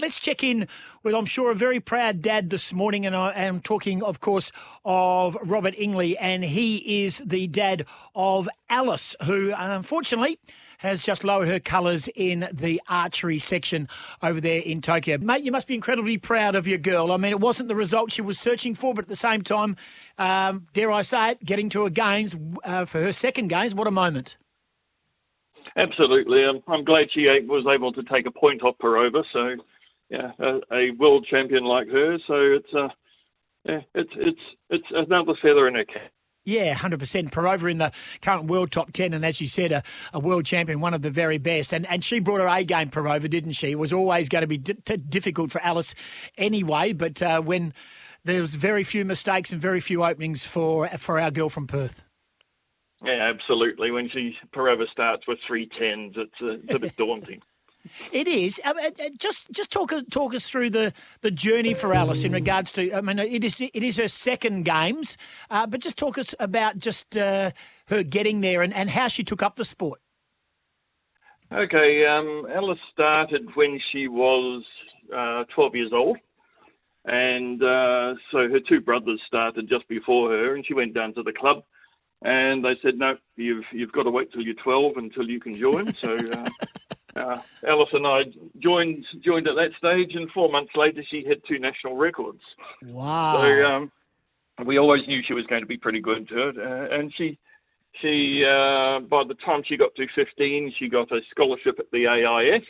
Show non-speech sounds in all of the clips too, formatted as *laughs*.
Let's check in with, I'm sure, a very proud dad this morning. And I am talking, of course, of Robert Ingley. And he is the dad of Alice, who unfortunately has just lowered her colours in the archery section over there in Tokyo. Mate, you must be incredibly proud of your girl. I mean, it wasn't the result she was searching for, but at the same time, um, dare I say it, getting to a games uh, for her second games, what a moment. Absolutely. I'm, I'm glad she was able to take a point off Perova. So yeah, a, a world champion like her. So it's uh, yeah, it's it's it's another feather in her cap. Yeah, 100%. Perova in the current world top 10, and as you said, a, a, world champion, one of the very best. And and she brought her A game, Perova, didn't she? It was always going to be d- difficult for Alice anyway, but uh, when there was very few mistakes and very few openings for for our girl from Perth. Yeah, absolutely. When she Perova starts with three tens, it's a, it's a bit *laughs* daunting. It is. Uh, uh, just just talk talk us through the, the journey for Alice in regards to. I mean, it is it is her second games, uh, but just talk us about just uh, her getting there and, and how she took up the sport. Okay, um, Alice started when she was uh, 12 years old, and uh, so her two brothers started just before her, and she went down to the club, and they said, "No, you've you've got to wait till you're 12 until you can join." So *laughs* uh, Alice and I joined joined at that stage, and four months later, she had two national records. Wow! So um, we always knew she was going to be pretty good to it, uh, and she she uh, by the time she got to 15, she got a scholarship at the AIS,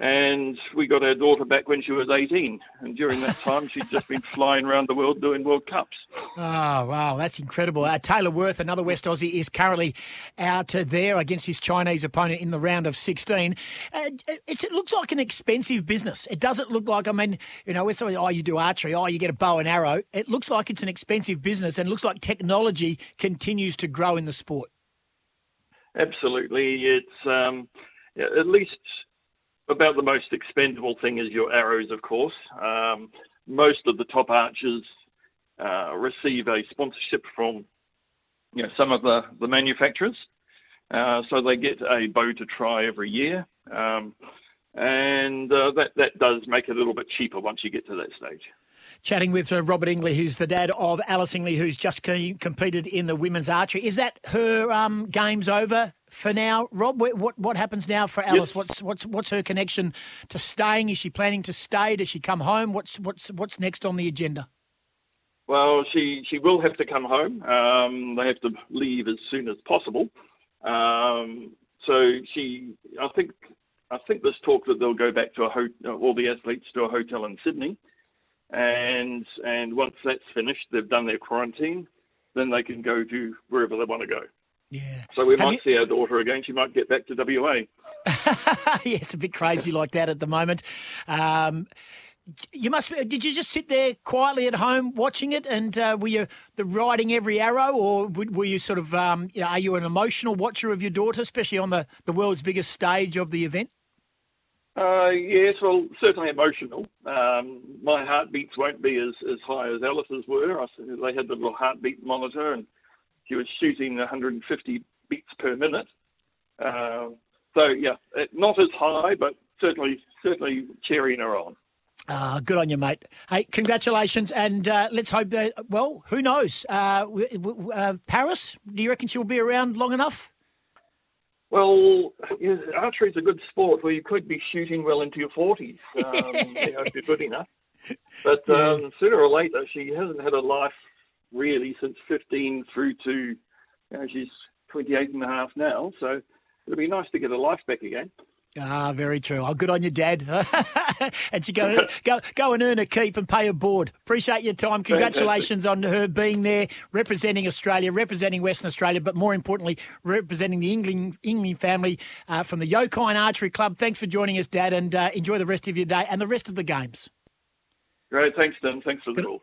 and we got our daughter back when she was 18. And during that time, she'd just been *laughs* flying around the world doing World Cups. Oh, wow, that's incredible. Uh, Taylor Worth, another West Aussie, is currently out uh, there against his Chinese opponent in the round of 16. Uh, it looks like an expensive business. It doesn't look like, I mean, you know, it's like, oh, you do archery, oh, you get a bow and arrow. It looks like it's an expensive business and looks like technology continues to grow in the sport. Absolutely. It's um, at least about the most expendable thing is your arrows, of course. Um, most of the top archers uh, receive a sponsorship from you know some of the the manufacturers, uh, so they get a bow to try every year, um, and uh, that that does make it a little bit cheaper once you get to that stage chatting with uh, Robert Ingley, who's the dad of Alice Ingley, who's just competed in the women's archery. Is that her um, games over for now, Rob? What what happens now for Alice? What's what's what's her connection to staying? Is she planning to stay? Does she come home? What's what's what's next on the agenda? Well, she she will have to come home. Um, they have to leave as soon as possible. Um, so she, I think, I think there's talk that they'll go back to a ho- all the athletes to a hotel in Sydney and and once that's finished, they've done their quarantine, then they can go to wherever they want to go. Yeah. So we Have might you... see our daughter again. She might get back to WA. *laughs* yeah, it's a bit crazy like that at the moment. Um, you must. Did you just sit there quietly at home watching it, and uh, were you the riding every arrow, or were you sort of, um, you know, are you an emotional watcher of your daughter, especially on the the world's biggest stage of the event? Uh, yes, well, certainly emotional. Um, my heartbeats won't be as, as high as Alice's were. I, they had the little heartbeat monitor, and she was shooting 150 beats per minute. Uh, so yeah, not as high, but certainly certainly cheering her on. Uh, good on you, mate. Hey, congratulations, and uh, let's hope that. Well, who knows? Uh, uh Paris? Do you reckon she'll be around long enough? Well, yeah, archery is a good sport where you could be shooting well into your 40s um, you know, if you're good enough. *laughs* But um, sooner or later, she hasn't had a life really since 15 through to, you know, she's 28 and a half now. So it'll be nice to get a life back again. Ah, very true. Oh, good on your Dad. *laughs* and she go, go go and earn a keep and pay a board. Appreciate your time. Congratulations on her being there, representing Australia, representing Western Australia, but more importantly, representing the Ingley Ingley family uh, from the Yokine Archery Club. Thanks for joining us, Dad, and uh, enjoy the rest of your day and the rest of the games. Great, thanks, Dan. Thanks for the call.